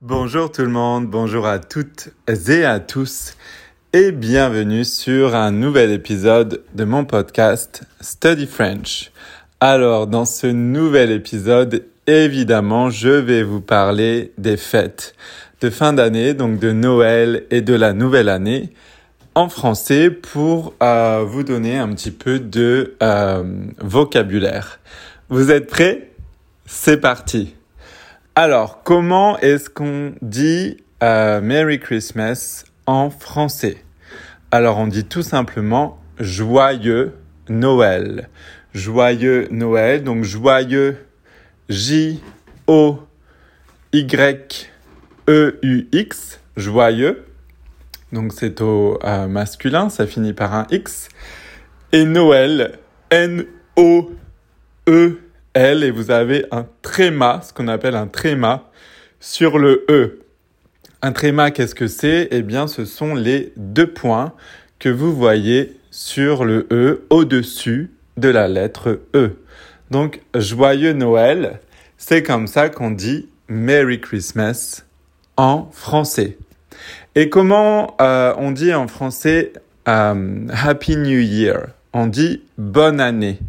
Bonjour tout le monde, bonjour à toutes et à tous et bienvenue sur un nouvel épisode de mon podcast Study French. Alors dans ce nouvel épisode, évidemment, je vais vous parler des fêtes de fin d'année, donc de Noël et de la nouvelle année en français pour euh, vous donner un petit peu de euh, vocabulaire. Vous êtes prêts? C'est parti alors, comment est-ce qu'on dit euh, Merry Christmas en français? Alors, on dit tout simplement joyeux Noël. Joyeux Noël, donc joyeux J-O-Y-E-U-X, joyeux. Donc c'est au euh, masculin, ça finit par un X. Et Noël, N-O-E L et vous avez un tréma, ce qu'on appelle un tréma, sur le E. Un tréma, qu'est-ce que c'est? Eh bien, ce sont les deux points que vous voyez sur le E au-dessus de la lettre E. Donc, joyeux Noël, c'est comme ça qu'on dit Merry Christmas en français. Et comment euh, on dit en français euh, Happy New Year? On dit bonne année.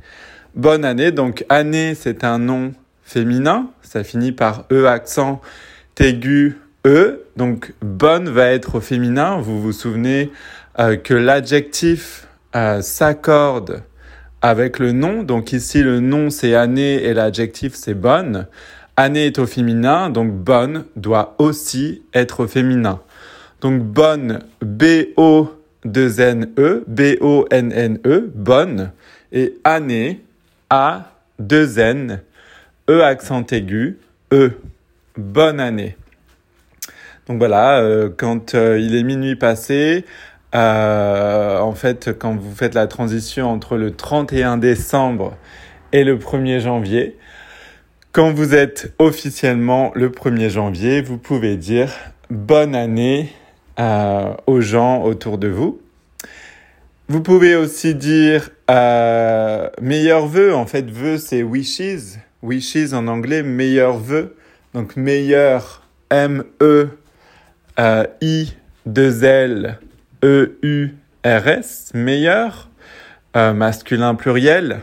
Bonne année. Donc année, c'est un nom féminin. Ça finit par E accent aigu E. Donc bonne va être au féminin. Vous vous souvenez euh, que l'adjectif euh, s'accorde avec le nom. Donc ici, le nom, c'est année et l'adjectif, c'est bonne. Année est au féminin, donc bonne doit aussi être au féminin. Donc bonne, B-O-2-N-E, B-O-N-N-E, bonne. Et année, a, 2 N, E accent aigu, E. Bonne année. Donc voilà, euh, quand euh, il est minuit passé, euh, en fait, quand vous faites la transition entre le 31 décembre et le 1er janvier, quand vous êtes officiellement le 1er janvier, vous pouvez dire bonne année aux gens autour de vous. Vous pouvez aussi dire euh, meilleur vœu. En fait, vœu, c'est wishes. Wishes en anglais, meilleur vœu. Donc, meilleur, M-E-I-2-L, E-U-R-S, meilleur, euh, masculin pluriel.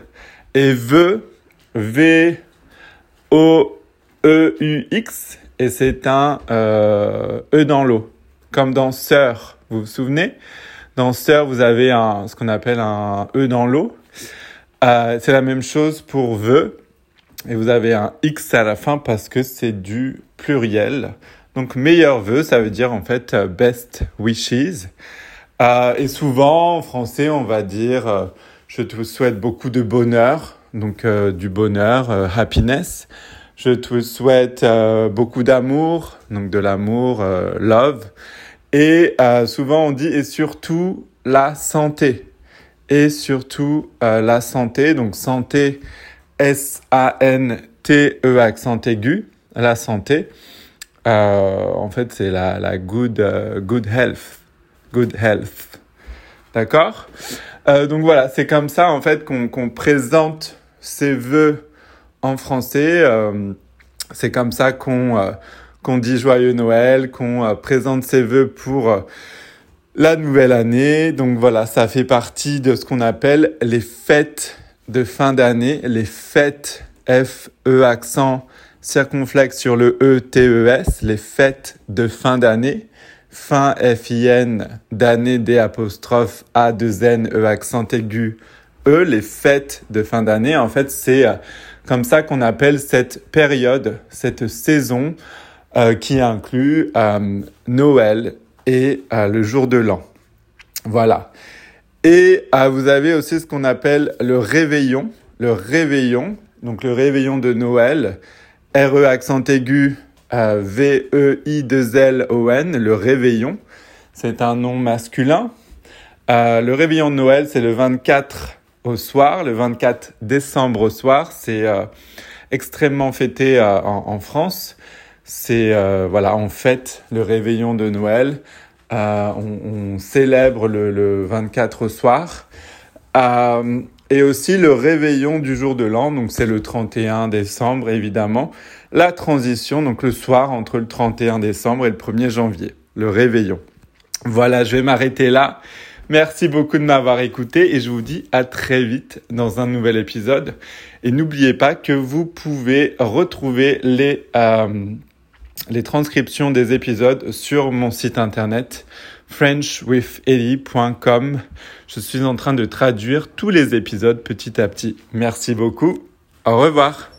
Et vœu, V-O-E-U-X, et c'est un euh, E dans l'eau, comme dans sœur, vous vous souvenez? Dans vous avez un, ce qu'on appelle un E dans l'eau. Euh, c'est la même chose pour vœu. Et vous avez un X à la fin parce que c'est du pluriel. Donc meilleur vœu, ça veut dire en fait euh, best wishes. Euh, et souvent en français, on va dire euh, je te souhaite beaucoup de bonheur, donc euh, du bonheur, happiness. Je te souhaite beaucoup d'amour, donc de l'amour, love. Et euh, souvent on dit et surtout la santé. Et surtout euh, la santé, donc santé S-A-N-T-E accent aigu, la santé. Euh, en fait, c'est la, la good, euh, good health. Good health. D'accord? Euh, Donc voilà, c'est comme ça en fait qu'on qu'on présente ses vœux en français. c'est comme ça qu'on qu'on dit joyeux Noël, qu'on euh, présente ses vœux pour euh, la nouvelle année. Donc voilà, ça fait partie de ce qu'on appelle les fêtes de fin d'année, les fêtes F-E accent circonflexe sur le E-T-E-S, les fêtes de fin d'année. Fin F-I-N d'année D apostrophe A-2-N E accent aigu E, les fêtes de fin d'année. En fait, c'est euh, comme ça qu'on appelle cette période, cette saison euh, qui inclut euh, Noël et euh, le jour de l'an. Voilà. Et vous avez aussi ce qu'on appelle le réveillon. Le réveillon, donc le réveillon de Noël, R-E accent aigu, V-E-I-2-L-O-N, le réveillon. C'est un nom masculin. le réveillon de Noël, c'est le 24 au soir, le 24 décembre au soir. C'est extrêmement fêté en, en, France c'est euh, voilà, on fête le réveillon de Noël, euh, on, on, célèbre le, le, 24 au soir. Euh, et aussi le réveillon du jour de l'an, donc c'est le 31 décembre évidemment, la transition, donc le soir entre le 31 décembre et le 1er janvier, le réveillon. Voilà, je vais m'arrêter là. Merci beaucoup de m'avoir écouté et je vous dis à très vite dans un nouvel épisode. Et n'oubliez pas que vous pouvez retrouver les, euh, les transcriptions des épisodes sur mon site internet frenchwitheli.com. Je suis en train de traduire tous les épisodes petit à petit. Merci beaucoup. Au revoir.